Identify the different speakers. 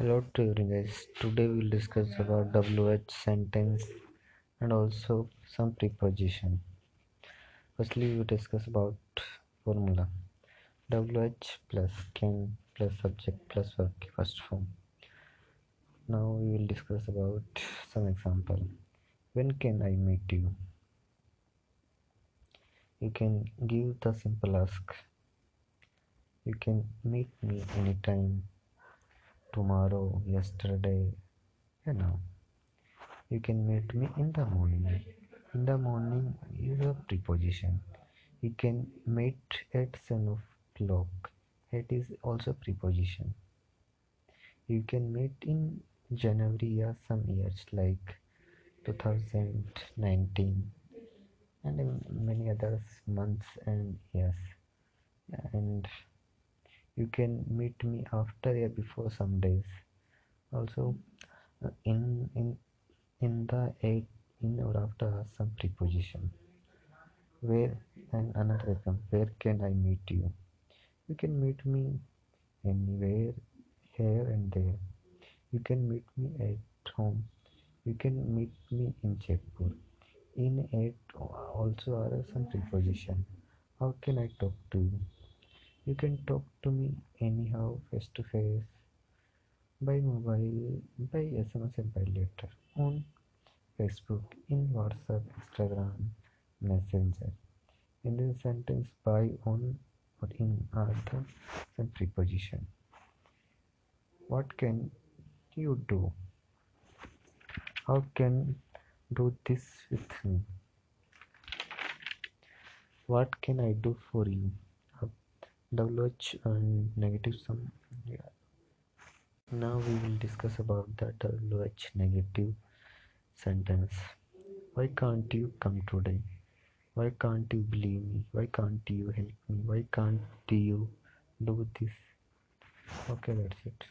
Speaker 1: hello to you guys. Today we'll discuss about wh sentence and also some preposition. Firstly we will discuss about formula. Wh plus can plus subject plus verb first form. Now we will discuss about some example. When can i meet you? You can give the simple ask. You can meet me anytime tomorrow, yesterday, you know. You can meet me in the morning. In the morning is a preposition. You can meet at 7 o'clock. It is also preposition. You can meet in January or some years like 2019 and many other months and years and you can meet me after or before some days. Also uh, in in in the eight in or after some preposition. Where and another example where can i meet you? You can meet me anywhere here and there. You can meet me at home. You can meet me in jaipur. In it also are some preposition. How can i talk to you you can talk to me anyhow face to face by mobile, by SMS and by letter on Facebook, in WhatsApp, Instagram, Messenger. In this sentence, by, on, or in are the preposition. What can you do? How can do this with me? What can I do for you? WH and negative sum. Yeah. now we will discuss about the WH negative sentence. Why can't you come today? Why can't you believe me? Why can't you help me? Why can't you do this? Okay that's it